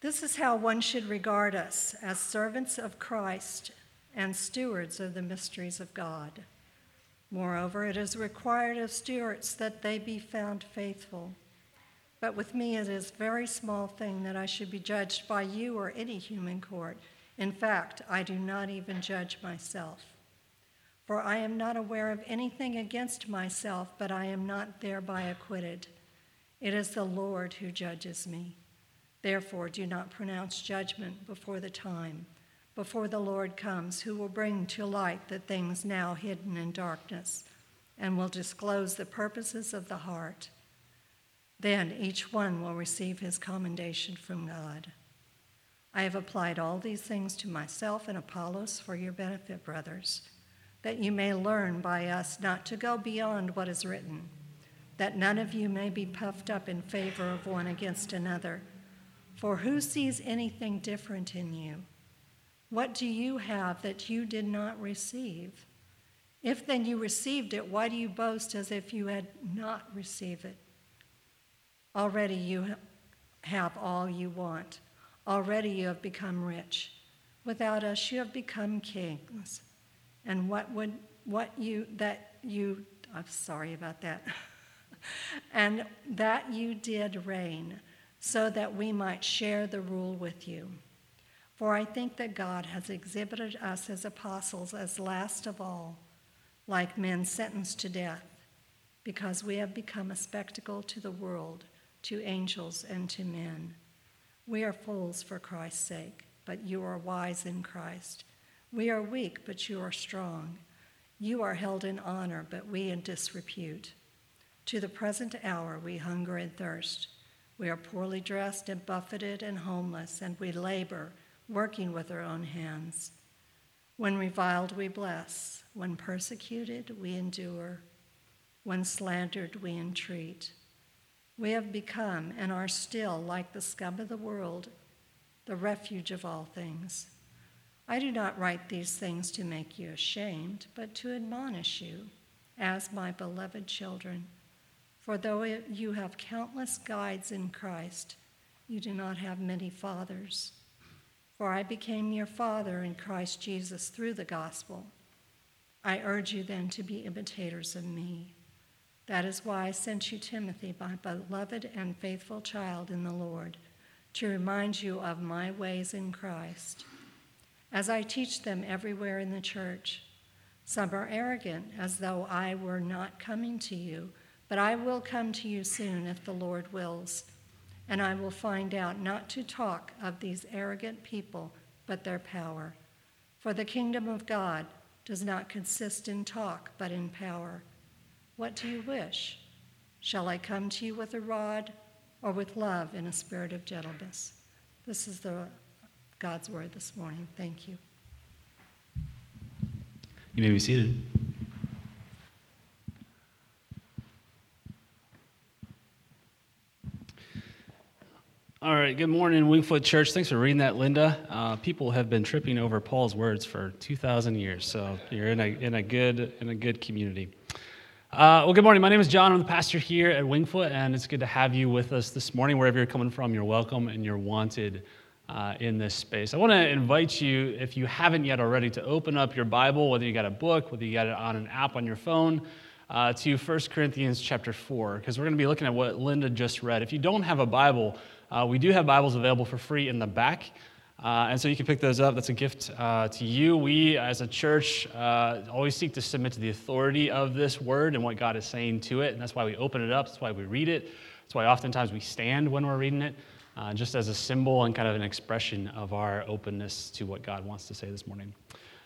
This is how one should regard us as servants of Christ and stewards of the mysteries of God. Moreover, it is required of stewards that they be found faithful. But with me it is very small thing that I should be judged by you or any human court. In fact, I do not even judge myself. For I am not aware of anything against myself, but I am not thereby acquitted. It is the Lord who judges me. Therefore, do not pronounce judgment before the time, before the Lord comes, who will bring to light the things now hidden in darkness, and will disclose the purposes of the heart. Then each one will receive his commendation from God. I have applied all these things to myself and Apollos for your benefit, brothers, that you may learn by us not to go beyond what is written, that none of you may be puffed up in favor of one against another. For who sees anything different in you? What do you have that you did not receive? If then you received it, why do you boast as if you had not received it? Already you have all you want. Already you have become rich. Without us, you have become kings. And what would what you that you I'm sorry about that. and that you did reign so that we might share the rule with you. For I think that God has exhibited us as apostles as last of all, like men sentenced to death, because we have become a spectacle to the world, to angels, and to men. We are fools for Christ's sake, but you are wise in Christ. We are weak, but you are strong. You are held in honor, but we in disrepute. To the present hour we hunger and thirst. We are poorly dressed and buffeted and homeless, and we labor, working with our own hands. When reviled, we bless. When persecuted, we endure. When slandered, we entreat. We have become and are still like the scum of the world, the refuge of all things. I do not write these things to make you ashamed, but to admonish you as my beloved children. For though you have countless guides in Christ, you do not have many fathers. For I became your father in Christ Jesus through the gospel. I urge you then to be imitators of me. That is why I sent you Timothy, my beloved and faithful child in the Lord, to remind you of my ways in Christ. As I teach them everywhere in the church, some are arrogant, as though I were not coming to you but I will come to you soon if the Lord wills, and I will find out not to talk of these arrogant people, but their power. For the kingdom of God does not consist in talk, but in power. What do you wish? Shall I come to you with a rod or with love in a spirit of gentleness? This is the God's word this morning. Thank you. You may be seated. All right, good morning, Wingfoot Church. Thanks for reading that, Linda. Uh, people have been tripping over Paul's words for 2,000 years, so you're in a, in a, good, in a good community. Uh, well, good morning. My name is John. I'm the pastor here at Wingfoot, and it's good to have you with us this morning. Wherever you're coming from, you're welcome and you're wanted uh, in this space. I want to invite you, if you haven't yet already, to open up your Bible, whether you got a book, whether you got it on an app on your phone. Uh, to 1 Corinthians chapter 4, because we're going to be looking at what Linda just read. If you don't have a Bible, uh, we do have Bibles available for free in the back. Uh, and so you can pick those up. That's a gift uh, to you. We, as a church, uh, always seek to submit to the authority of this word and what God is saying to it. And that's why we open it up. That's why we read it. That's why oftentimes we stand when we're reading it, uh, just as a symbol and kind of an expression of our openness to what God wants to say this morning.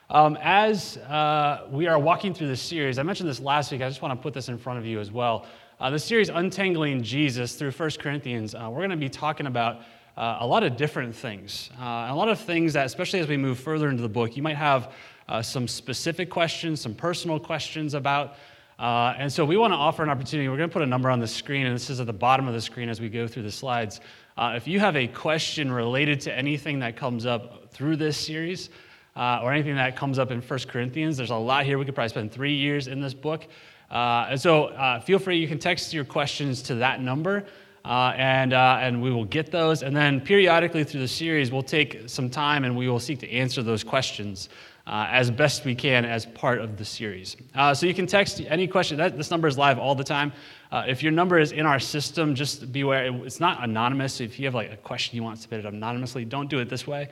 Um, as uh, we are walking through this series, I mentioned this last week. I just want to put this in front of you as well. Uh, the series Untangling Jesus through 1 Corinthians, uh, we're going to be talking about uh, a lot of different things. Uh, a lot of things that, especially as we move further into the book, you might have uh, some specific questions, some personal questions about. Uh, and so we want to offer an opportunity. We're going to put a number on the screen, and this is at the bottom of the screen as we go through the slides. if you have a question related to anything that comes up through this series, or anything that comes up in 1 Corinthians, there's a lot here. We could probably spend three years in this book. Uh, and so uh, feel free, you can text your questions to that number. uh, and, uh, and we will get those. And then periodically through the series, we'll take some time and we will seek to answer those questions uh, as best we can as part of the series. Uh, so you can text any question. That, this number is live all the time. If your number is in our system, just beware. It's not anonymous. If you have like a question you want submitted anonymously, don't do it this way.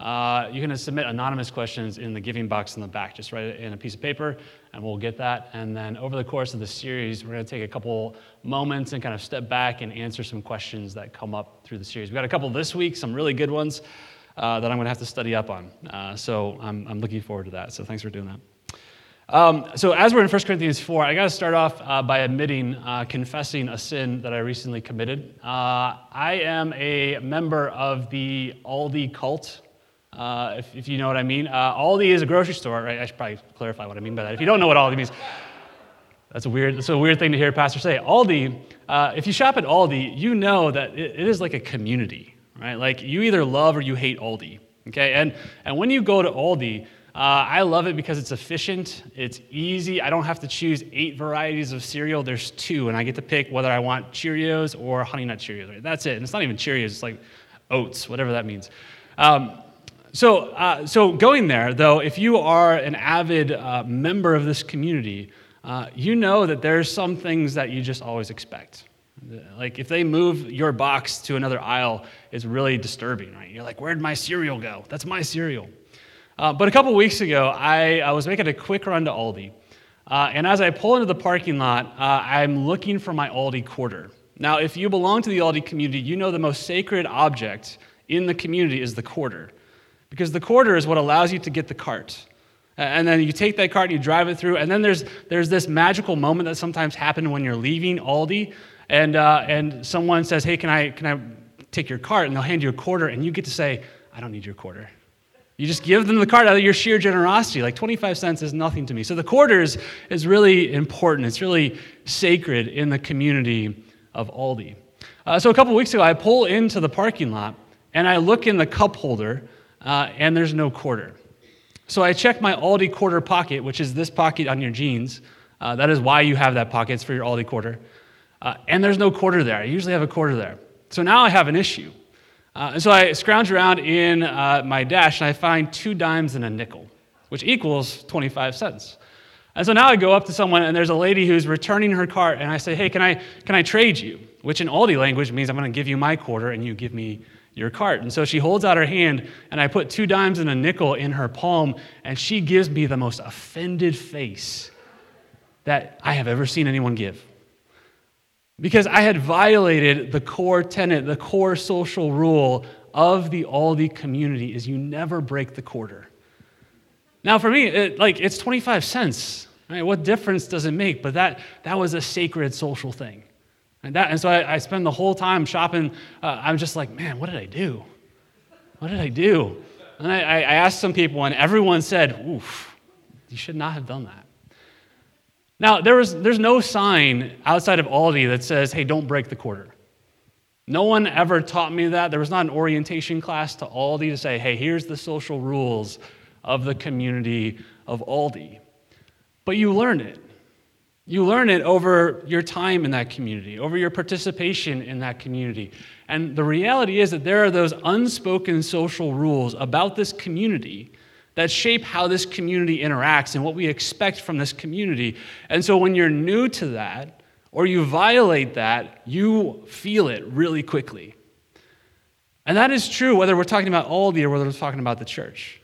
You can submit anonymous questions in the giving box in the back. Just write it in a piece of paper, and we'll get that. And then over the course of the series, we're going to take a couple moments and kind of step back and answer some questions that come up through the series. We've got a couple this week, some really good ones uh, that I'm going to have to study up on. Uh, so I'm, I'm looking forward to that. So thanks for doing that. Um, so as we're in 1 Corinthians 4, I got to start off uh, by admitting, uh, confessing a sin that I recently committed. Uh, I am a member of the Aldi cult. Uh, if, if, you know what I mean. Uh, Aldi is a grocery store, right? I should probably clarify what I mean by that. If you don't know what Aldi means, that's a weird, that's a weird thing to hear a pastor say. Aldi, uh, if you shop at Aldi, you know that it, it is like a community, right? Like you either love or you hate Aldi, okay? And, and when you go to Aldi, uh, I love it because it's efficient, it's easy. I don't have to choose eight varieties of cereal. There's two, and I get to pick whether I want Cheerios or Honey Nut Cheerios. Right? That's it. And it's not even Cheerios, it's like oats, whatever that means. Um, so, uh, so going there, though, if you are an avid uh, member of this community, uh, you know that there's some things that you just always expect. Like if they move your box to another aisle, it's really disturbing, right? You're like, where'd my cereal go? That's my cereal. Uh, but a couple weeks ago, I, I, was making a quick run to Aldi. Uh, and as I pull into the parking lot, uh, I'm looking for my Aldi quarter. Now, if you belong to the Aldi community, you know the most sacred object in the community is the quarter. Because the quarter is what allows you to get the cart. And then you take that cart and you drive it through. And then there's, there's this magical moment that sometimes happens when you're leaving Aldi. And, uh, and someone says, Hey, can I, can I take your cart? And they'll hand you a quarter. And you get to say, I don't need your quarter. You just give them the cart out of your sheer generosity. Like 25 cents is nothing to me. So the quarter is, is really important. It's really sacred in the community of Aldi. Uh, so a couple weeks ago, I pull into the parking lot and I look in the cup holder uh, and there's no quarter. So I check my Aldi quarter pocket, which is this pocket on your jeans. Uh, that is why you have that pocket, it's for your Aldi quarter. Uh, and there's no quarter there. I usually have a quarter there. So now I have an issue. Uh, and so I scrounge around in uh, my dash and I find two dimes and a nickel, which equals 25 cents. And so now I go up to someone and there's a lady who's returning her cart and I say, hey, can I, can I trade you? Which in Aldi language means I'm going to give you my quarter and you give me your cart. And so she holds out her hand, and I put two dimes and a nickel in her palm, and she gives me the most offended face that I have ever seen anyone give. Because I had violated the core tenet, the core social rule of the Aldi community is you never break the quarter. Now, for me, it, like it's 25 cents. Right? What difference does it make? But that, that was a sacred social thing. And, that, and so I, I spend the whole time shopping. Uh, I'm just like, man, what did I do? What did I do? And I, I asked some people, and everyone said, oof, you should not have done that. Now, there was, there's no sign outside of Aldi that says, hey, don't break the quarter. No one ever taught me that. There was not an orientation class to Aldi to say, hey, here's the social rules of the community of Aldi. But you learn it. You learn it over your time in that community, over your participation in that community. And the reality is that there are those unspoken social rules about this community that shape how this community interacts and what we expect from this community. And so when you're new to that, or you violate that, you feel it really quickly. And that is true whether we're talking about Aldi or whether we're talking about the church.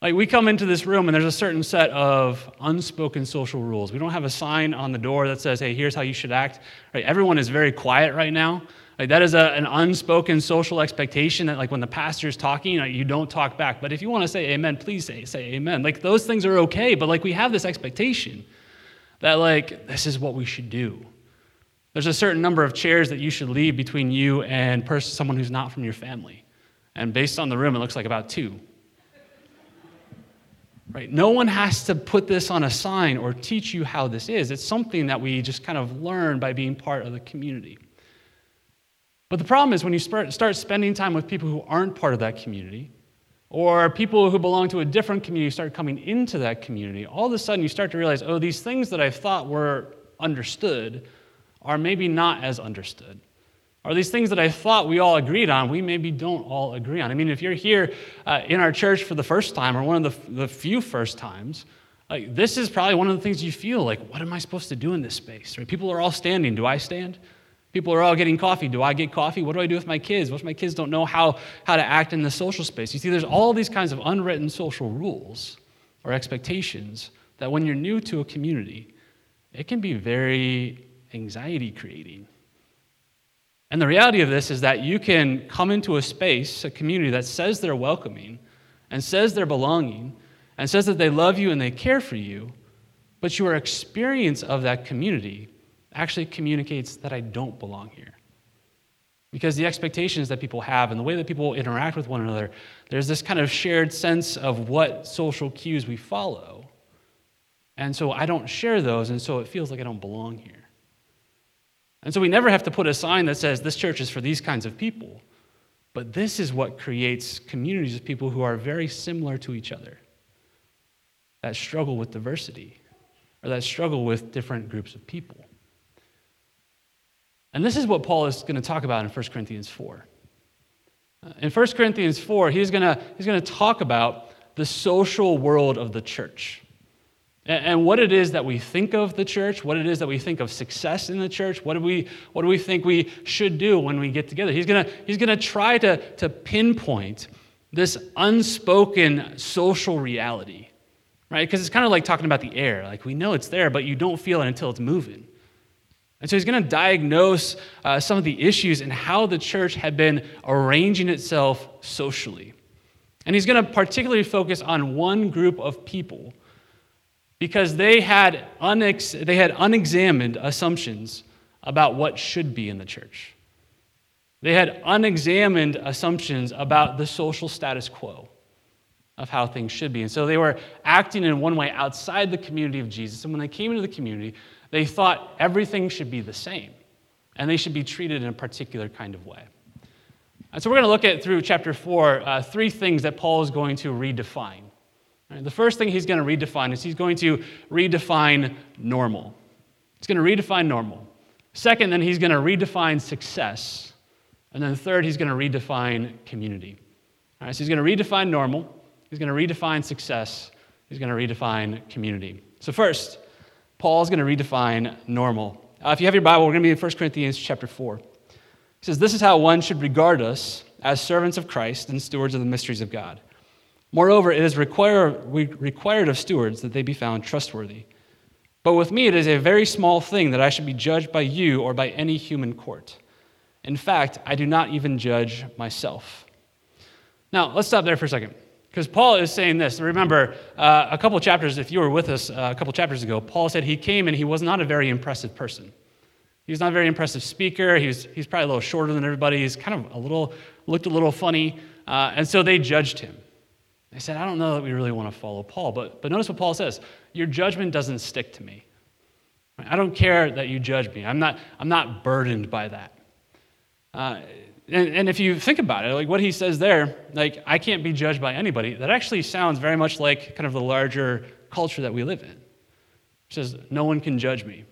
Like, we come into this room and there's a certain set of unspoken social rules. We don't have a sign on the door that says, hey, here's how you should act. Right? Everyone is very quiet right now. Like, that is a, an unspoken social expectation that, like, when the pastor is talking, like, you don't talk back. But if you want to say amen, please say, say amen. Like, those things are okay, but, like, we have this expectation that, like, this is what we should do. There's a certain number of chairs that you should leave between you and person, someone who's not from your family. And based on the room, it looks like about two. Right? No one has to put this on a sign or teach you how this is. It's something that we just kind of learn by being part of the community. But the problem is when you start spending time with people who aren't part of that community, or people who belong to a different community start coming into that community, all of a sudden you start to realize, oh, these things that I thought were understood are maybe not as understood. Or these things that I thought we all agreed on, we maybe don't all agree on. I mean, if you're here uh, in our church for the first time or one of the, the few first times, like this is probably one of the things you feel like, what am I supposed to do in this space? Right? People are all standing. Do I stand? People are all getting coffee. Do I get coffee? What do I do with my kids? What if my kids don't know how, how to act in the social space? You see, there's all these kinds of unwritten social rules or expectations that when you're new to a community, it can be very anxiety creating. And the reality of this is that you can come into a space, a community that says they're welcoming and says they're belonging and says that they love you and they care for you, but your experience of that community actually communicates that I don't belong here. Because the expectations that people have and the way that people interact with one another, there's this kind of shared sense of what social cues we follow. And so I don't share those, and so it feels like I don't belong here. And so we never have to put a sign that says this church is for these kinds of people. But this is what creates communities of people who are very similar to each other, that struggle with diversity, or that struggle with different groups of people. And this is what Paul is going to talk about in 1 Corinthians 4. Uh, in 1 Corinthians 4, he's going to, he's going to talk about the social world of the church and what it is that we think of the church, what it is that we think of success in the church, what do we, what do we think we should do when we get together. He's going he's to try to, to pinpoint this unspoken social reality, right? Because it's kind of like talking about the air. Like we know it's there, but you don't feel it until it's moving. And so he's going to diagnose uh, some of the issues and how the church had been arranging itself socially. And he's going to particularly focus on one group of people because they had, unex- they had unexamined assumptions about what should be in the church. They had unexamined assumptions about the social status quo of how things should be. And so they were acting in one way outside the community of Jesus. And when they came into the community, they thought everything should be the same and they should be treated in a particular kind of way. And so we're going to look at through chapter 4 uh, three things that Paul is going to redefine Right, the first thing he's going to redefine is he's going to redefine normal. He's going to redefine normal. Second, then he's going to redefine success. And then third, he's going to redefine community. All right, so he's going to redefine normal, he's going to redefine success, he's going to redefine community. So first, Paul's going to redefine normal. Uh, if you have your Bible, we're going to be in 1 Corinthians chapter 4. He says, This is how one should regard us as servants of Christ and stewards of the mysteries of God. Moreover, it is require, required of stewards that they be found trustworthy. But with me, it is a very small thing that I should be judged by you or by any human court. In fact, I do not even judge myself. Now, let's stop there for a second. Because Paul is saying this. Remember, uh, a couple chapters, if you were with us uh, a couple chapters ago, Paul said he came and he was not a very impressive person. He was not a very impressive speaker. He was, he's probably a little shorter than everybody. He's kind of a little, looked a little funny. Uh, and so they judged him. They said, I don't know that we really want to follow Paul. But, but notice what Paul says Your judgment doesn't stick to me. I don't care that you judge me. I'm not, I'm not burdened by that. Uh, and, and if you think about it, like what he says there, like, I can't be judged by anybody, that actually sounds very much like kind of the larger culture that we live in. It says, No one can judge me.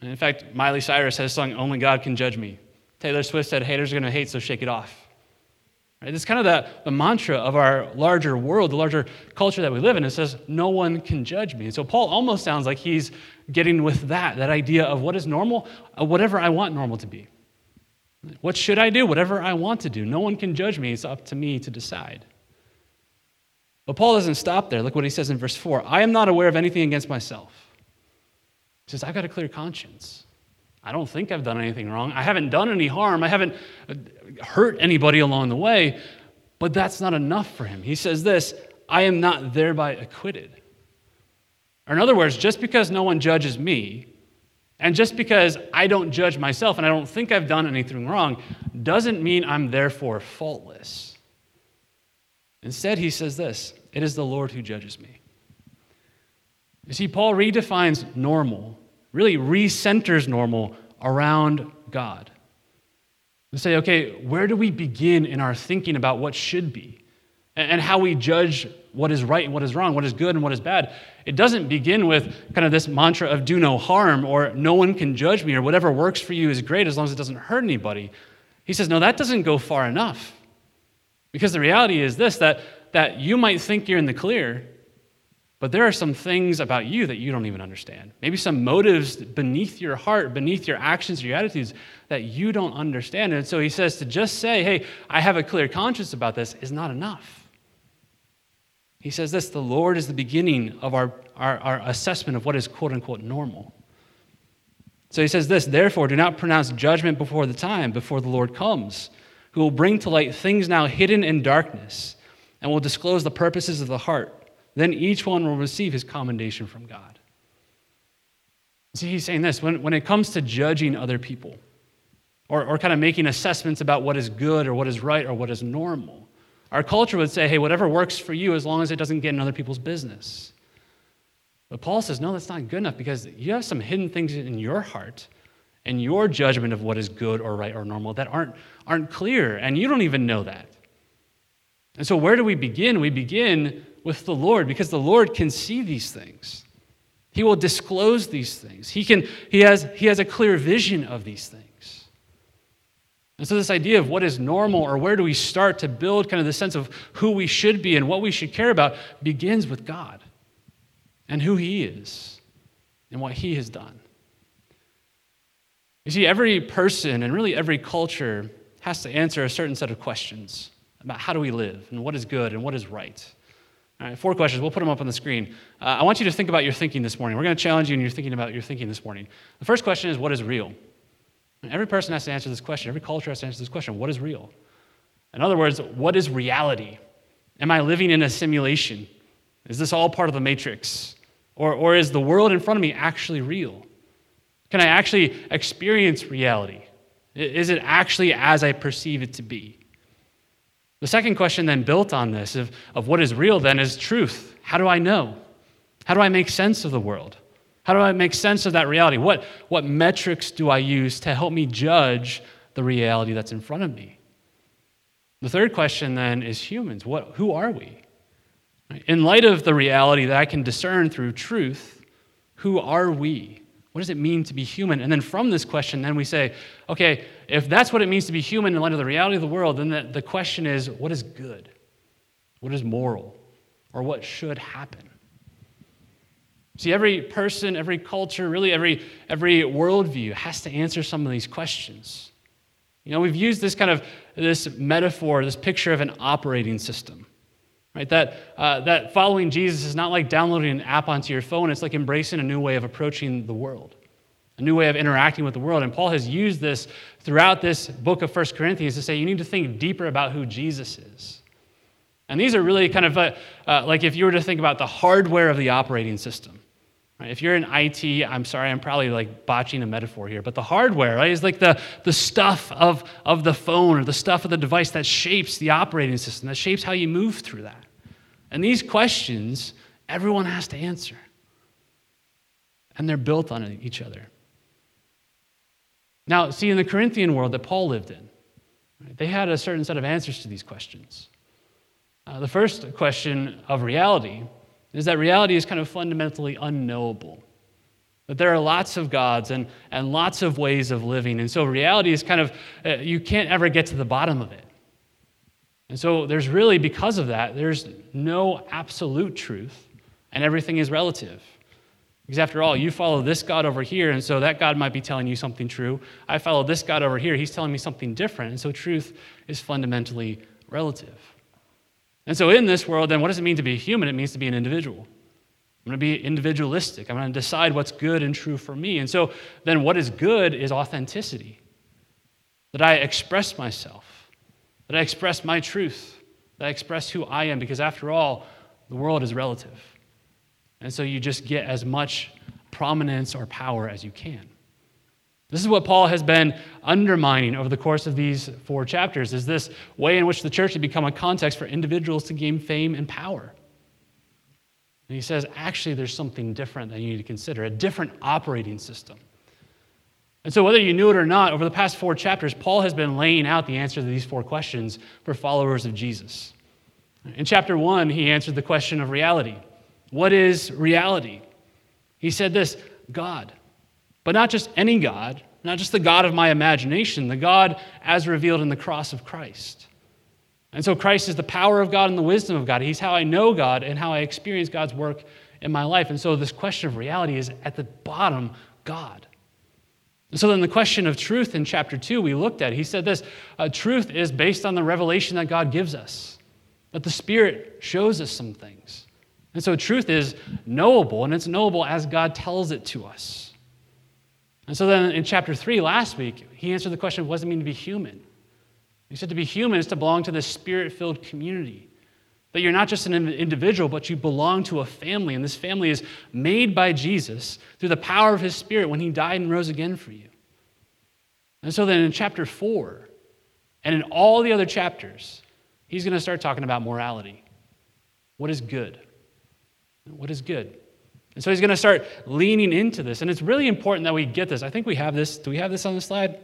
And in fact, Miley Cyrus has sung, Only God Can Judge Me. Taylor Swift said, Haters are going to hate, so shake it off. Right? It's kind of the, the mantra of our larger world, the larger culture that we live in. It says, no one can judge me. And so Paul almost sounds like he's getting with that, that idea of what is normal, uh, whatever I want normal to be. What should I do? Whatever I want to do. No one can judge me. It's up to me to decide. But Paul doesn't stop there. Look what he says in verse 4 I am not aware of anything against myself. He says, I've got a clear conscience. I don't think I've done anything wrong. I haven't done any harm. I haven't uh, hurt anybody along the way. But that's not enough for him. He says this I am not thereby acquitted. Or, in other words, just because no one judges me, and just because I don't judge myself and I don't think I've done anything wrong, doesn't mean I'm therefore faultless. Instead, he says this it is the Lord who judges me. You see, Paul redefines normal really recenters normal around God. And say, okay, where do we begin in our thinking about what should be? and how we judge what is right and what is wrong, what is good and what is bad. It doesn't begin with kind of this mantra of do no harm or no one can judge me or whatever works for you is great as long as it doesn't hurt anybody. He says, no, that doesn't go far enough. Because the reality is this that, that you might think you're in the clear, but there are some things about you that you don't even understand. Maybe some motives beneath your heart, beneath your actions, or your attitudes that you don't understand. And so he says to just say, hey, I have a clear conscience about this is not enough. He says this the Lord is the beginning of our, our, our assessment of what is quote unquote normal. So he says this, therefore, do not pronounce judgment before the time, before the Lord comes, who will bring to light things now hidden in darkness and will disclose the purposes of the heart. Then each one will receive his commendation from God. See, he's saying this when, when it comes to judging other people or, or kind of making assessments about what is good or what is right or what is normal, our culture would say, hey, whatever works for you as long as it doesn't get in other people's business. But Paul says, no, that's not good enough because you have some hidden things in your heart and your judgment of what is good or right or normal that aren't, aren't clear, and you don't even know that. And so, where do we begin? We begin with the Lord because the Lord can see these things. He will disclose these things. He, can, he, has, he has a clear vision of these things. And so, this idea of what is normal or where do we start to build kind of the sense of who we should be and what we should care about begins with God and who He is and what He has done. You see, every person and really every culture has to answer a certain set of questions about how do we live and what is good and what is right. All right, four questions. We'll put them up on the screen. Uh, I want you to think about your thinking this morning. We're going to challenge you in your thinking about your thinking this morning. The first question is what is real? And every person has to answer this question. Every culture has to answer this question what is real? In other words, what is reality? Am I living in a simulation? Is this all part of the matrix? Or, or is the world in front of me actually real? Can I actually experience reality? Is it actually as I perceive it to be? The second question, then, built on this of, of what is real, then, is truth. How do I know? How do I make sense of the world? How do I make sense of that reality? What, what metrics do I use to help me judge the reality that's in front of me? The third question then is humans. What, who are we? In light of the reality that I can discern through truth, who are we? What does it mean to be human? And then from this question, then we say, okay, if that's what it means to be human in light of the reality of the world, then the, the question is, what is good? What is moral? Or what should happen? See, every person, every culture, really every, every worldview has to answer some of these questions. You know, we've used this kind of this metaphor, this picture of an operating system, right? That, uh, that following Jesus is not like downloading an app onto your phone. It's like embracing a new way of approaching the world, a new way of interacting with the world. And Paul has used this throughout this book of First Corinthians to say you need to think deeper about who Jesus is. And these are really kind of a, uh, like if you were to think about the hardware of the operating system. Right? If you're in IT, I'm sorry, I'm probably like botching a metaphor here, but the hardware right, is like the, the stuff of, of the phone or the stuff of the device that shapes the operating system, that shapes how you move through that. And these questions, everyone has to answer. And they're built on each other. Now, see, in the Corinthian world that Paul lived in, right, they had a certain set of answers to these questions. Uh, the first question of reality is that reality is kind of fundamentally unknowable. That there are lots of gods and, and lots of ways of living. And so reality is kind of, uh, you can't ever get to the bottom of it. And so there's really, because of that, there's no absolute truth, and everything is relative. Because after all, you follow this God over here, and so that God might be telling you something true. I follow this God over here, he's telling me something different. And so truth is fundamentally relative. And so, in this world, then, what does it mean to be human? It means to be an individual. I'm going to be individualistic. I'm going to decide what's good and true for me. And so, then, what is good is authenticity that I express myself, that I express my truth, that I express who I am, because after all, the world is relative. And so, you just get as much prominence or power as you can. This is what Paul has been undermining over the course of these four chapters is this way in which the church had become a context for individuals to gain fame and power. And he says, actually, there's something different that you need to consider, a different operating system. And so, whether you knew it or not, over the past four chapters, Paul has been laying out the answer to these four questions for followers of Jesus. In chapter one, he answered the question of reality. What is reality? He said this God, but not just any God, not just the God of my imagination, the God as revealed in the cross of Christ. And so Christ is the power of God and the wisdom of God. He's how I know God and how I experience God's work in my life. And so this question of reality is at the bottom God. And so then the question of truth in chapter 2 we looked at, he said this uh, truth is based on the revelation that God gives us, that the Spirit shows us some things. And so truth is knowable, and it's knowable as God tells it to us. And so then in chapter 3 last week, he answered the question what does it mean to be human? He said to be human is to belong to this spirit filled community. That you're not just an individual, but you belong to a family. And this family is made by Jesus through the power of his spirit when he died and rose again for you. And so then in chapter 4, and in all the other chapters, he's going to start talking about morality. What is good? What is good? And so he's going to start leaning into this. And it's really important that we get this. I think we have this. Do we have this on the slide?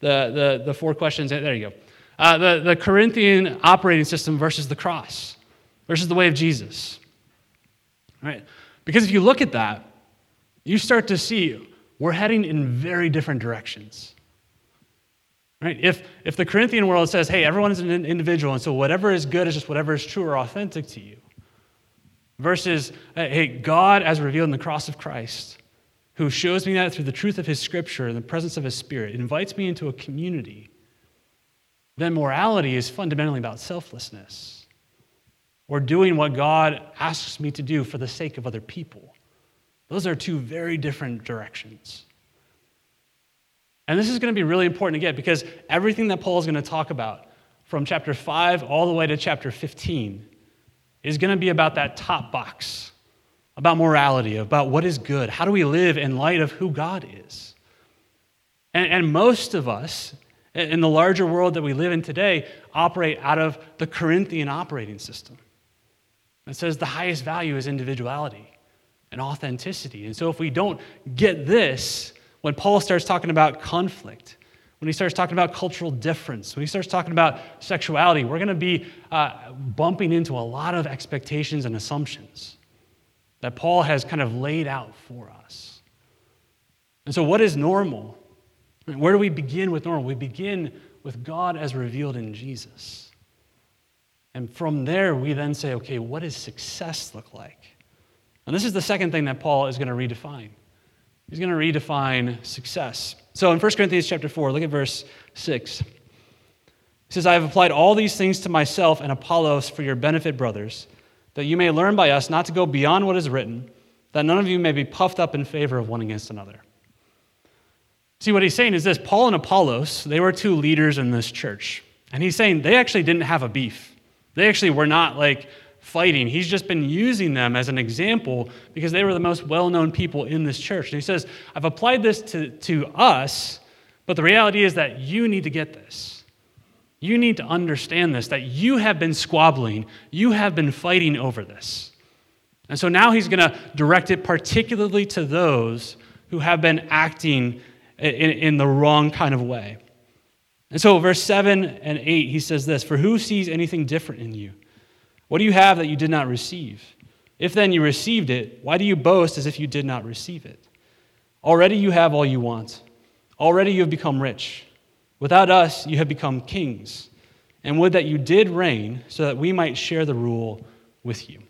The, the, the four questions. There you go. Uh, the, the Corinthian operating system versus the cross, versus the way of Jesus. Right? Because if you look at that, you start to see we're heading in very different directions. Right? If, if the Corinthian world says, hey, everyone is an individual, and so whatever is good is just whatever is true or authentic to you, versus, hey, God as revealed in the cross of Christ, who shows me that through the truth of his scripture and the presence of his spirit, invites me into a community then morality is fundamentally about selflessness or doing what God asks me to do for the sake of other people. Those are two very different directions. And this is going to be really important to get because everything that Paul is going to talk about from chapter 5 all the way to chapter 15 is going to be about that top box, about morality, about what is good. How do we live in light of who God is? And, and most of us, in the larger world that we live in today operate out of the Corinthian operating system. It says the highest value is individuality and authenticity. And so if we don't get this, when Paul starts talking about conflict, when he starts talking about cultural difference, when he starts talking about sexuality, we're going to be uh, bumping into a lot of expectations and assumptions that Paul has kind of laid out for us. And so, what is normal? Where do we begin with normal? We begin with God as revealed in Jesus. And from there, we then say, okay, what does success look like? And this is the second thing that Paul is going to redefine. He's going to redefine success. So in 1 Corinthians chapter 4, look at verse 6. He says, I have applied all these things to myself and Apollos for your benefit, brothers, that you may learn by us not to go beyond what is written, that none of you may be puffed up in favor of one against another. See, what he's saying is this Paul and Apollos, they were two leaders in this church. And he's saying they actually didn't have a beef. They actually were not like fighting. He's just been using them as an example because they were the most well known people in this church. And he says, I've applied this to, to us, but the reality is that you need to get this. You need to understand this, that you have been squabbling, you have been fighting over this. And so now he's going to direct it particularly to those who have been acting in, in the wrong kind of way. And so, verse 7 and 8, he says this For who sees anything different in you? What do you have that you did not receive? If then you received it, why do you boast as if you did not receive it? Already you have all you want. Already you have become rich. Without us, you have become kings. And would that you did reign so that we might share the rule with you.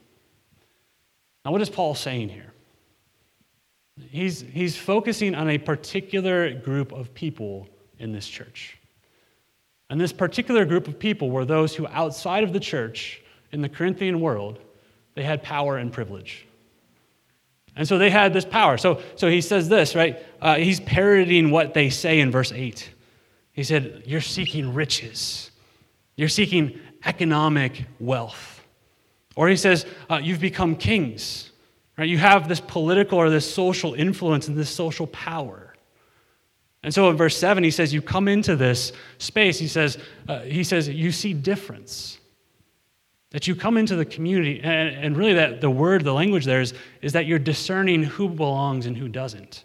Now, what is Paul saying here? He's, he's focusing on a particular group of people in this church. And this particular group of people were those who, outside of the church in the Corinthian world, they had power and privilege. And so they had this power. So, so he says this, right? Uh, he's parroting what they say in verse 8. He said, You're seeking riches, you're seeking economic wealth. Or he says, uh, You've become kings. Right? You have this political or this social influence and this social power. And so in verse 7, he says, You come into this space, he says, uh, he says You see difference. That you come into the community, and, and really that the word, the language there is, is that you're discerning who belongs and who doesn't.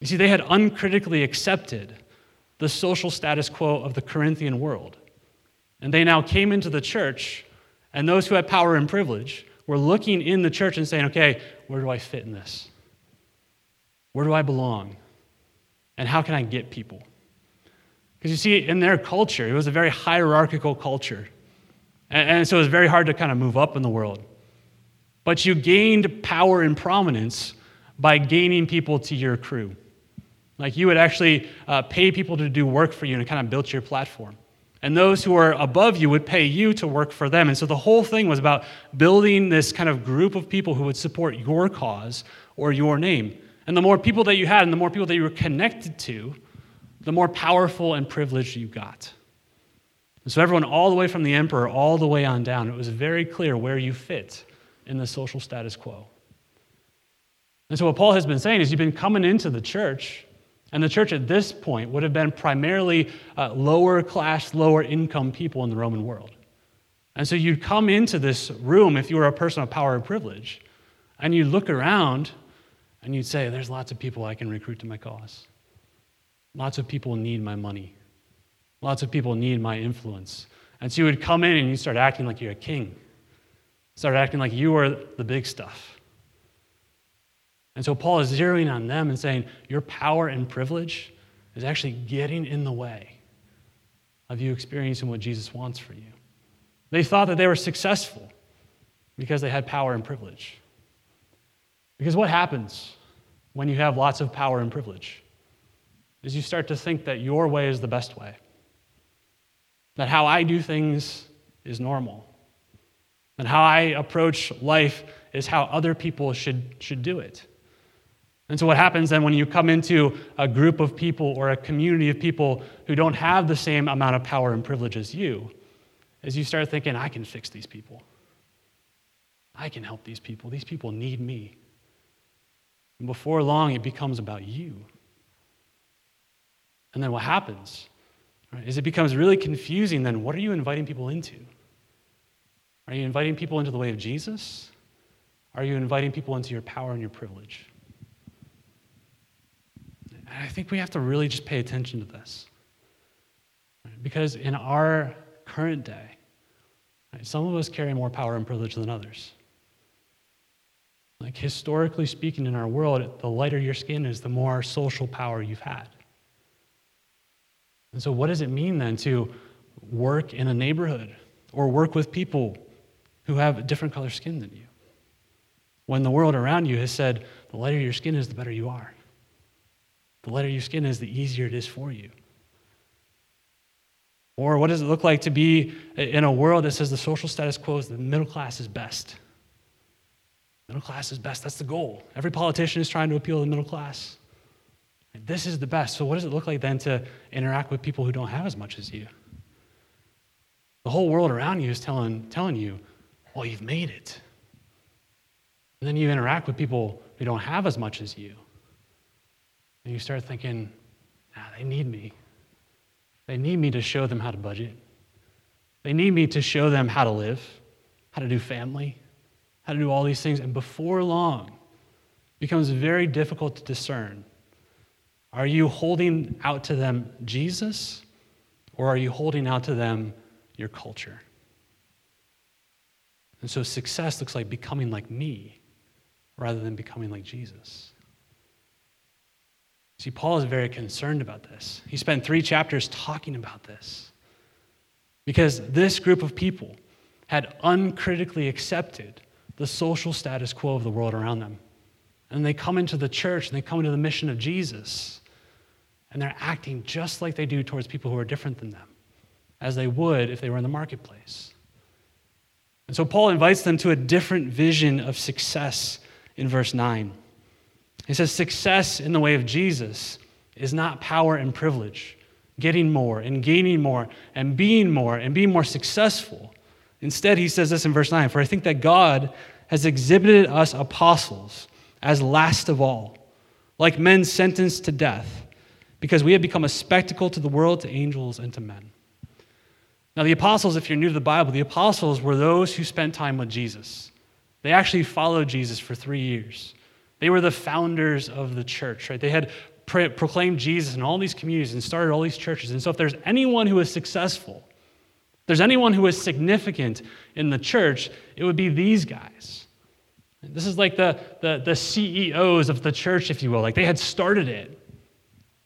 You see, they had uncritically accepted the social status quo of the Corinthian world. And they now came into the church, and those who had power and privilege were looking in the church and saying, okay, where do I fit in this? Where do I belong? And how can I get people? Because you see, in their culture, it was a very hierarchical culture. And, and so it was very hard to kind of move up in the world. But you gained power and prominence by gaining people to your crew. Like you would actually uh, pay people to do work for you and kind of build your platform. And those who are above you would pay you to work for them. And so the whole thing was about building this kind of group of people who would support your cause or your name. And the more people that you had and the more people that you were connected to, the more powerful and privileged you got. And so, everyone, all the way from the emperor all the way on down, it was very clear where you fit in the social status quo. And so, what Paul has been saying is you've been coming into the church, and the church at this point would have been primarily uh, lower class, lower income people in the Roman world. And so, you'd come into this room if you were a person of power and privilege, and you'd look around and you'd say, There's lots of people I can recruit to my cause. Lots of people need my money. Lots of people need my influence. And so you would come in and you start acting like you're a king. Start acting like you are the big stuff. And so Paul is zeroing on them and saying, Your power and privilege is actually getting in the way of you experiencing what Jesus wants for you. They thought that they were successful because they had power and privilege. Because what happens when you have lots of power and privilege? is you start to think that your way is the best way, that how I do things is normal, and how I approach life is how other people should, should do it. And so, what happens then when you come into a group of people or a community of people who don't have the same amount of power and privilege as you, is you start thinking, I can fix these people. I can help these people. These people need me. And before long, it becomes about you. And then what happens right, is it becomes really confusing. Then, what are you inviting people into? Are you inviting people into the way of Jesus? Are you inviting people into your power and your privilege? And I think we have to really just pay attention to this. Right? Because in our current day, right, some of us carry more power and privilege than others. Like historically speaking, in our world, the lighter your skin is, the more social power you've had. And so, what does it mean then to work in a neighborhood or work with people who have a different color skin than you? When the world around you has said, the lighter your skin is, the better you are. The lighter your skin is, the easier it is for you. Or what does it look like to be in a world that says the social status quo is the middle class is best? Middle class is best. That's the goal. Every politician is trying to appeal to the middle class. This is the best. So, what does it look like then to interact with people who don't have as much as you? The whole world around you is telling, telling you, well, you've made it. And then you interact with people who don't have as much as you. And you start thinking, ah, they need me. They need me to show them how to budget. They need me to show them how to live, how to do family, how to do all these things. And before long, becomes very difficult to discern are you holding out to them Jesus, or are you holding out to them your culture? And so success looks like becoming like me rather than becoming like Jesus. See, Paul is very concerned about this. He spent three chapters talking about this because this group of people had uncritically accepted the social status quo of the world around them. And they come into the church and they come into the mission of Jesus and they're acting just like they do towards people who are different than them, as they would if they were in the marketplace. And so Paul invites them to a different vision of success in verse 9. He says, Success in the way of Jesus is not power and privilege, getting more and gaining more and being more and being more successful. Instead, he says this in verse 9 For I think that God has exhibited us apostles as last of all, like men sentenced to death because we have become a spectacle to the world, to angels, and to men. Now, the apostles, if you're new to the Bible, the apostles were those who spent time with Jesus. They actually followed Jesus for three years. They were the founders of the church, right? They had pro- proclaimed Jesus in all these communities and started all these churches. And so, if there's anyone who is successful, there's anyone who is significant in the church, it would be these guys. This is like the, the, the CEOs of the church, if you will. Like they had started it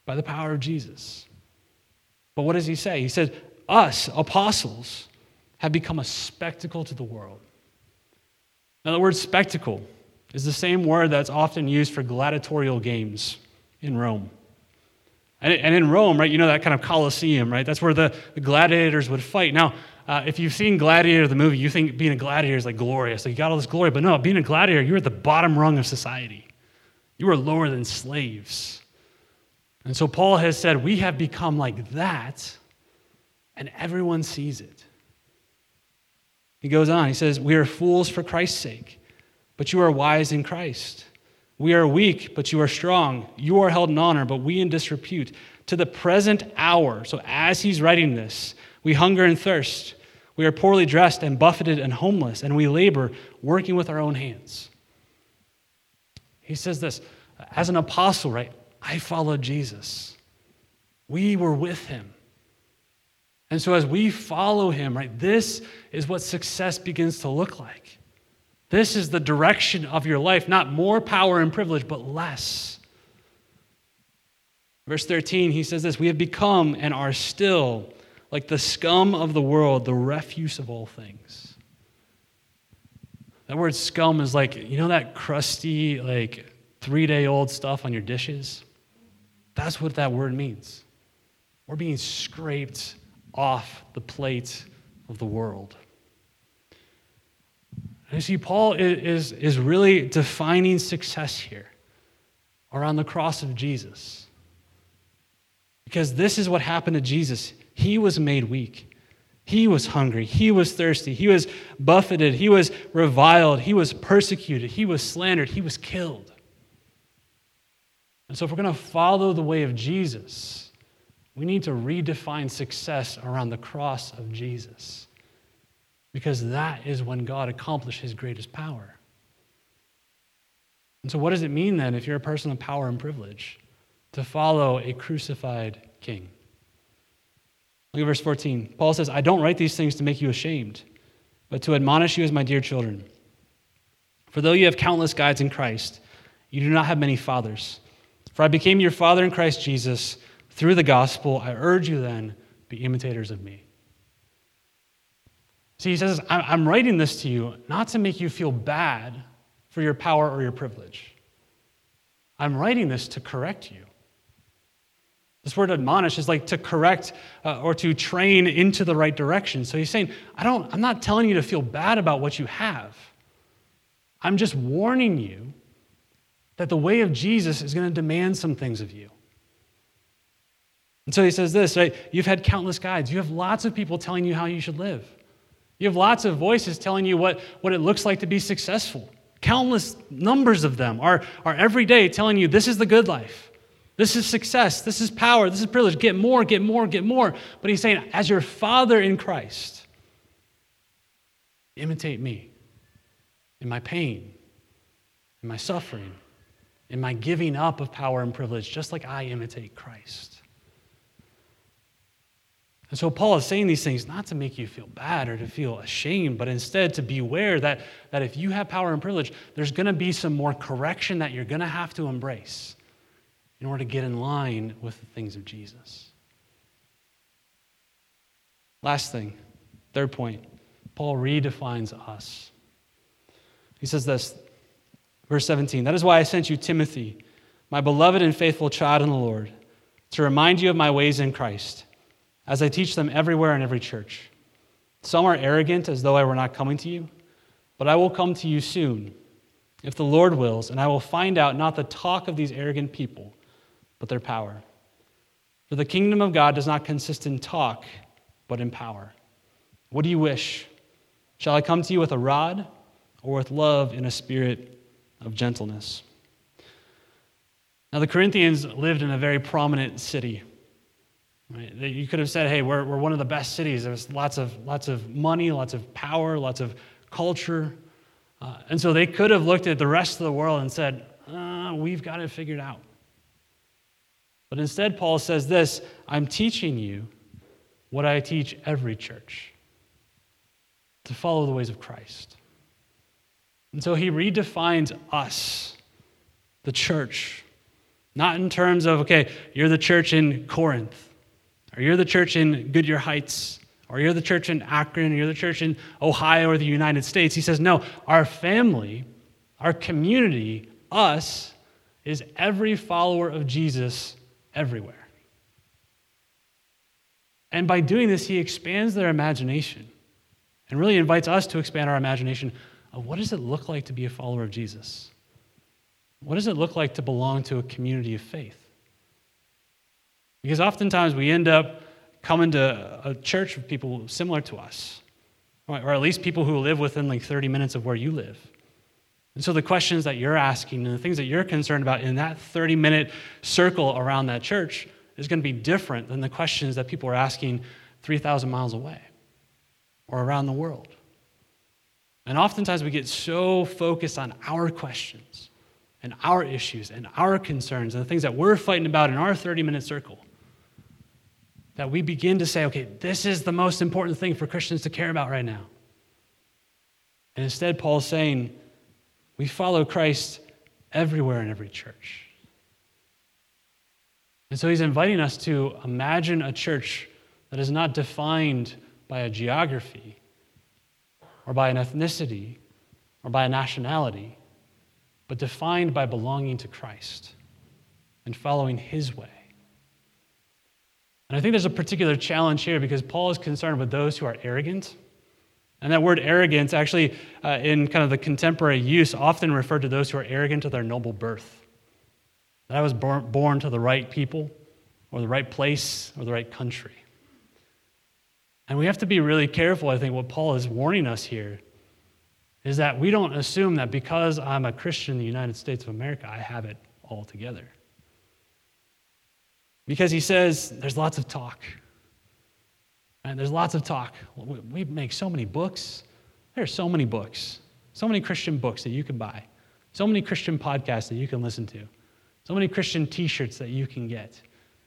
by the power of Jesus. But what does he say? He said, Us, apostles, have become a spectacle to the world. Now, the word spectacle is the same word that's often used for gladiatorial games in Rome. And, in Rome, right, you know that kind of Colosseum, right? That's where the, gladiators would fight. Now, uh, if you've seen Gladiator, the movie, you think being a gladiator is like glorious. Like you got all this glory. But no, being a gladiator, you're at the bottom rung of society. You are lower than slaves. And so Paul has said, we have become like that, and everyone sees it. He goes on, he says, We are fools for Christ's sake, but you are wise in Christ. We are weak, but you are strong. You are held in honor, but we in disrepute. To the present hour, so as he's writing this, we hunger and thirst. We are poorly dressed and buffeted and homeless, and we labor, working with our own hands. He says this as an apostle, right? I followed Jesus. We were with him. And so, as we follow him, right, this is what success begins to look like. This is the direction of your life, not more power and privilege, but less. Verse 13, he says this We have become and are still like the scum of the world, the refuse of all things. That word scum is like, you know, that crusty, like three day old stuff on your dishes? That's what that word means. We're being scraped off the plate of the world. And you see, Paul is, is really defining success here around the cross of Jesus. Because this is what happened to Jesus. He was made weak. He was hungry. He was thirsty. He was buffeted. He was reviled. He was persecuted. He was slandered. He was killed. And so, if we're going to follow the way of Jesus, we need to redefine success around the cross of Jesus. Because that is when God accomplished his greatest power. And so, what does it mean then, if you're a person of power and privilege, to follow a crucified king? Look at verse 14. Paul says, I don't write these things to make you ashamed, but to admonish you as my dear children. For though you have countless guides in Christ, you do not have many fathers. For I became your father in Christ Jesus through the gospel. I urge you then, be imitators of me. See, he says, I'm writing this to you not to make you feel bad for your power or your privilege. I'm writing this to correct you. This word admonish is like to correct uh, or to train into the right direction. So he's saying, I don't, I'm not telling you to feel bad about what you have. I'm just warning you that the way of Jesus is going to demand some things of you. And so he says this, right? You've had countless guides. You have lots of people telling you how you should live. You have lots of voices telling you what, what it looks like to be successful. Countless numbers of them are, are every day telling you this is the good life. This is success. This is power. This is privilege. Get more, get more, get more. But he's saying, as your father in Christ, imitate me in my pain, in my suffering, in my giving up of power and privilege, just like I imitate Christ. And so Paul is saying these things not to make you feel bad or to feel ashamed, but instead to beware that, that if you have power and privilege, there's going to be some more correction that you're going to have to embrace in order to get in line with the things of Jesus. Last thing, third point, Paul redefines us. He says this Verse 17 That is why I sent you Timothy, my beloved and faithful child in the Lord, to remind you of my ways in Christ, as I teach them everywhere in every church. Some are arrogant as though I were not coming to you, but I will come to you soon, if the Lord wills, and I will find out not the talk of these arrogant people, but their power. For the kingdom of God does not consist in talk, but in power. What do you wish? Shall I come to you with a rod, or with love in a spirit of gentleness. Now, the Corinthians lived in a very prominent city. Right? You could have said, hey, we're, we're one of the best cities. There's lots of, lots of money, lots of power, lots of culture. Uh, and so they could have looked at the rest of the world and said, uh, we've got it figured out. But instead, Paul says this I'm teaching you what I teach every church. to follow the ways of Christ. And so he redefines us, the church, not in terms of, okay, you're the church in Corinth, or you're the church in Goodyear Heights, or you're the church in Akron, or you're the church in Ohio or the United States. He says, no, our family, our community, us, is every follower of Jesus everywhere. And by doing this, he expands their imagination and really invites us to expand our imagination of what does it look like to be a follower of Jesus? What does it look like to belong to a community of faith? Because oftentimes we end up coming to a church with people similar to us, or at least people who live within like 30 minutes of where you live. And so the questions that you're asking and the things that you're concerned about in that 30 minute circle around that church is going to be different than the questions that people are asking 3,000 miles away or around the world. And oftentimes we get so focused on our questions and our issues and our concerns and the things that we're fighting about in our 30 minute circle that we begin to say, okay, this is the most important thing for Christians to care about right now. And instead, Paul's saying, we follow Christ everywhere in every church. And so he's inviting us to imagine a church that is not defined by a geography or by an ethnicity or by a nationality, but defined by belonging to Christ and following his way. And I think there's a particular challenge here because Paul is concerned with those who are arrogant and that word arrogance, actually, uh, in kind of the contemporary use, often referred to those who are arrogant to their noble birth. That I was born, born to the right people, or the right place, or the right country. And we have to be really careful, I think, what Paul is warning us here is that we don't assume that because I'm a Christian in the United States of America, I have it all together. Because he says there's lots of talk. And there's lots of talk. We make so many books. There are so many books, so many Christian books that you can buy, so many Christian podcasts that you can listen to, so many Christian t shirts that you can get.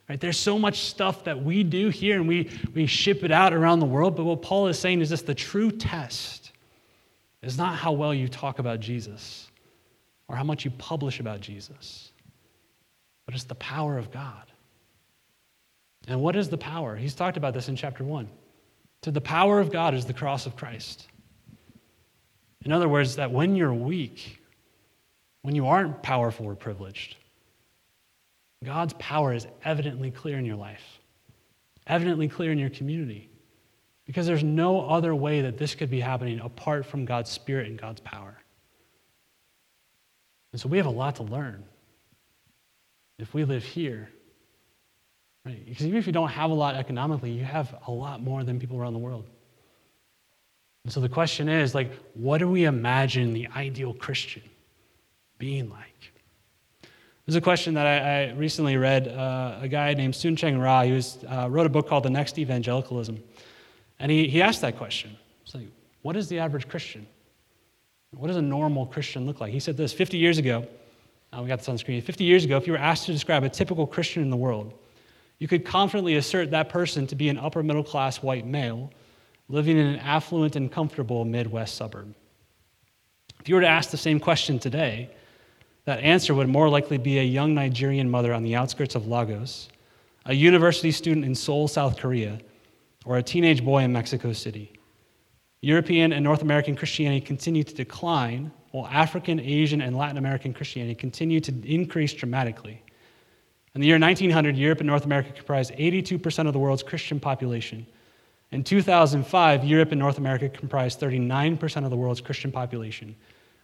Right? There's so much stuff that we do here and we, we ship it out around the world. But what Paul is saying is this the true test is not how well you talk about Jesus or how much you publish about Jesus, but it's the power of God. And what is the power? He's talked about this in chapter 1. To the power of God is the cross of Christ. In other words, that when you're weak, when you aren't powerful or privileged, God's power is evidently clear in your life, evidently clear in your community, because there's no other way that this could be happening apart from God's Spirit and God's power. And so we have a lot to learn. If we live here, Right? Because even if you don't have a lot economically, you have a lot more than people around the world. And so the question is, like, what do we imagine the ideal Christian being like? There's a question that I, I recently read. Uh, a guy named Soong-Chan Rah, he was, uh, wrote a book called The Next Evangelicalism. And he, he asked that question. It's like, what is the average Christian? What does a normal Christian look like? He said this 50 years ago. Uh, we got this on the screen. 50 years ago, if you were asked to describe a typical Christian in the world, you could confidently assert that person to be an upper middle class white male living in an affluent and comfortable Midwest suburb. If you were to ask the same question today, that answer would more likely be a young Nigerian mother on the outskirts of Lagos, a university student in Seoul, South Korea, or a teenage boy in Mexico City. European and North American Christianity continue to decline, while African, Asian, and Latin American Christianity continue to increase dramatically. In the year 1900, Europe and North America comprised 82% of the world's Christian population. In 2005, Europe and North America comprised 39% of the world's Christian population,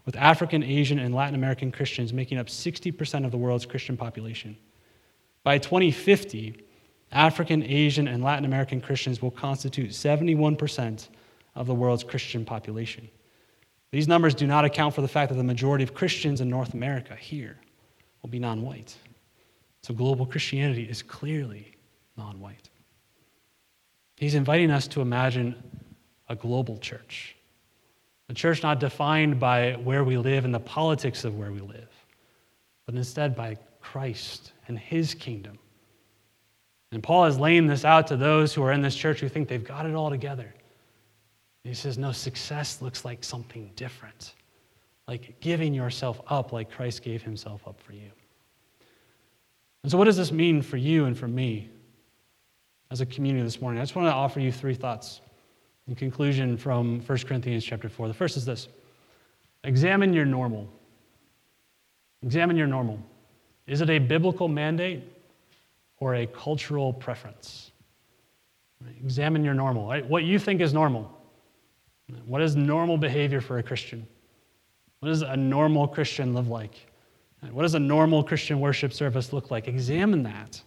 with African, Asian, and Latin American Christians making up 60% of the world's Christian population. By 2050, African, Asian, and Latin American Christians will constitute 71% of the world's Christian population. These numbers do not account for the fact that the majority of Christians in North America here will be non white. So global Christianity is clearly non white. He's inviting us to imagine a global church, a church not defined by where we live and the politics of where we live, but instead by Christ and his kingdom. And Paul is laying this out to those who are in this church who think they've got it all together. he says, no, success looks like something different, like giving yourself up like Christ gave himself up for you. And so, what does this mean for you and for me as a community this morning? I just want to offer you three thoughts in conclusion from 1 Corinthians chapter 4. The first is this examine your normal. Examine your normal. Is it a biblical mandate or a cultural preference? Examine your normal. Right? What you think is normal. What is normal behavior for a Christian? What does a normal Christian live like? What does a normal Christian worship service look like? Examine that.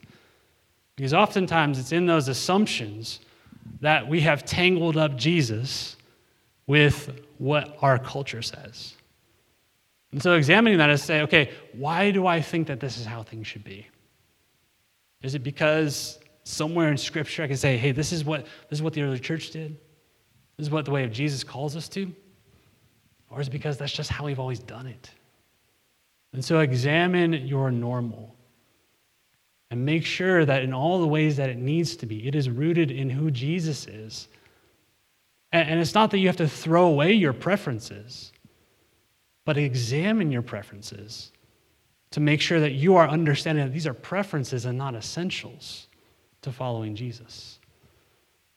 Because oftentimes it's in those assumptions that we have tangled up Jesus with what our culture says. And so examining that is say, okay, why do I think that this is how things should be? Is it because somewhere in Scripture I can say, hey, this is what, this is what the early church did? This is what the way of Jesus calls us to? Or is it because that's just how we've always done it? And so examine your normal and make sure that in all the ways that it needs to be, it is rooted in who Jesus is. And it's not that you have to throw away your preferences, but examine your preferences to make sure that you are understanding that these are preferences and not essentials to following Jesus.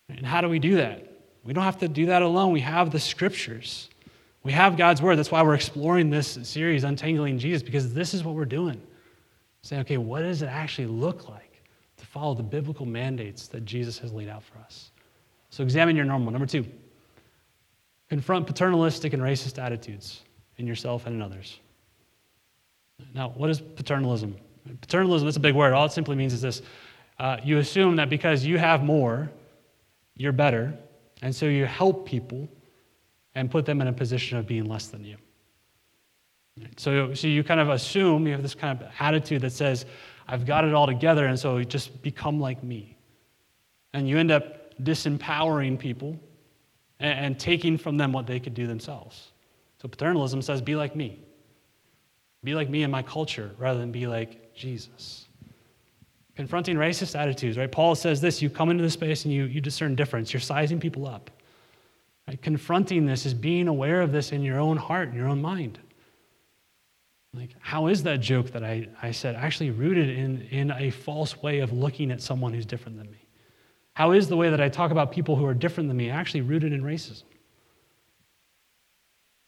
And how do we do that? We don't have to do that alone. We have the scriptures. We have God's word. That's why we're exploring this series, Untangling Jesus, because this is what we're doing. Saying, okay, what does it actually look like to follow the biblical mandates that Jesus has laid out for us? So examine your normal. Number two, confront paternalistic and racist attitudes in yourself and in others. Now, what is paternalism? Paternalism, is a big word. All it simply means is this uh, you assume that because you have more, you're better, and so you help people and put them in a position of being less than you. So, so you kind of assume, you have this kind of attitude that says, I've got it all together, and so just become like me. And you end up disempowering people and, and taking from them what they could do themselves. So paternalism says, be like me. Be like me in my culture rather than be like Jesus. Confronting racist attitudes, right? Paul says this you come into the space and you, you discern difference. You're sizing people up. Right? Confronting this is being aware of this in your own heart, in your own mind. Like, how is that joke that I, I said actually rooted in, in a false way of looking at someone who's different than me? How is the way that I talk about people who are different than me actually rooted in racism?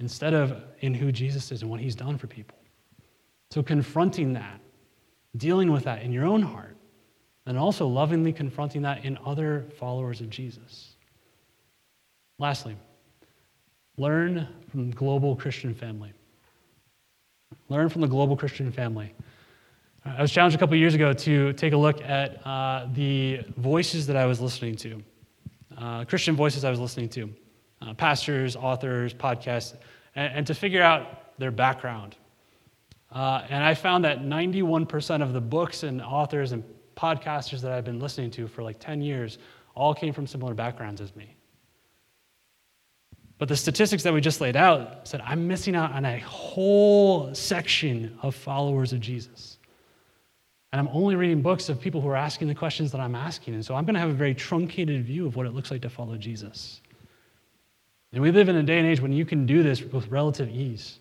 Instead of in who Jesus is and what he's done for people. So, confronting that, dealing with that in your own heart, and also lovingly confronting that in other followers of Jesus. Lastly, learn from the global Christian family. Learn from the global Christian family. I was challenged a couple years ago to take a look at uh, the voices that I was listening to, uh, Christian voices I was listening to, uh, pastors, authors, podcasts, and, and, to figure out their background. Uh, and I found that 91% of the books and authors and podcasters that I've been listening to for like 10 years all came from similar backgrounds as me. But the statistics that we just laid out said I'm missing out on a whole section of followers of Jesus. And I'm only reading books of people who are asking the questions that I'm asking. And so I'm going to have a very truncated view of what it looks like to follow Jesus. And we live in a day and age when you can do this with relative ease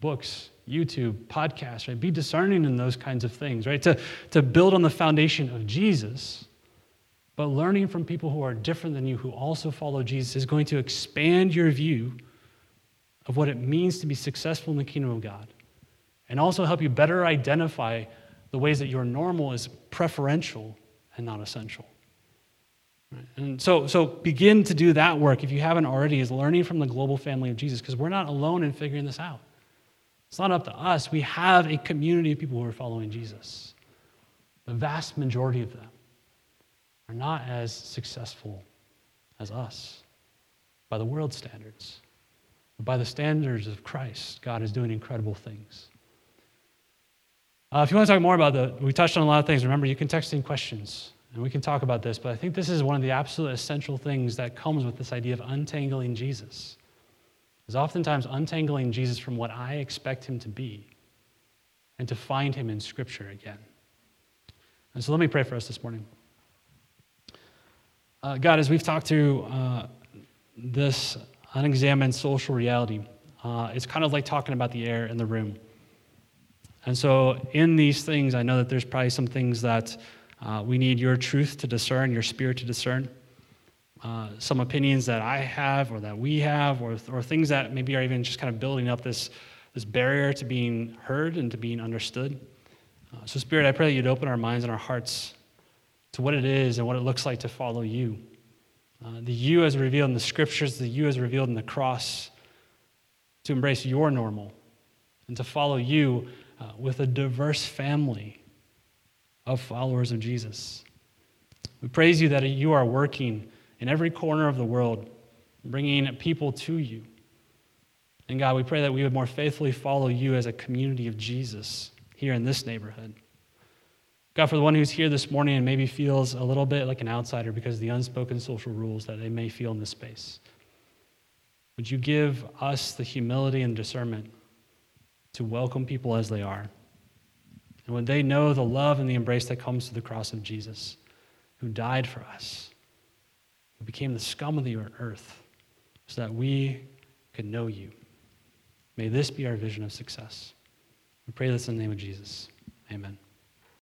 books, YouTube, podcasts, right? Be discerning in those kinds of things, right? To, to build on the foundation of Jesus, but learning from people who are different than you, who also follow Jesus, is going to expand your view of what it means to be successful in the kingdom of God and also help you better identify the ways that your normal is preferential and not essential. Right? And so, so begin to do that work if you haven't already, is learning from the global family of Jesus, because we're not alone in figuring this out. It's not up to us. We have a community of people who are following Jesus. The vast majority of them are not as successful as us by the world standards. But by the standards of Christ, God is doing incredible things. Uh, if you want to talk more about the, we touched on a lot of things. Remember, you can text in questions and we can talk about this, but I think this is one of the absolute essential things that comes with this idea of untangling Jesus is oftentimes untangling Jesus from what I expect him to be and to find him in Scripture again. And so let me pray for us this morning. Uh, God, as we've talked through uh, this unexamined social reality uh, is kind of like talking about the air in the room. And so, in these things, I know that there's probably some things that uh, we need your truth to discern, your spirit to discern. Uh, some opinions that I have or that we have, or, or things that maybe are even just kind of building up this, this barrier to being heard and to being understood. Uh, so, Spirit, I pray that you'd open our minds and our hearts to what it is and what it looks like to follow you. Uh, the you as revealed in the scriptures, the you as revealed in the cross, to embrace your normal and to follow you uh, with a diverse family of followers of Jesus. We praise you that you are working in every corner of the world, bringing people to you. And God, we pray that we would more faithfully follow you as a community of Jesus here in this neighborhood. God, for the one who's here this morning and maybe feels a little bit like an outsider because of the unspoken social rules that they may feel in this space, would you give us the humility and discernment to welcome people as they are? And when they know the love and the embrace that comes through the cross of Jesus, who died for us, who became the scum of the earth, so that we could know you. May this be our vision of success. We pray this in the name of Jesus. Amen.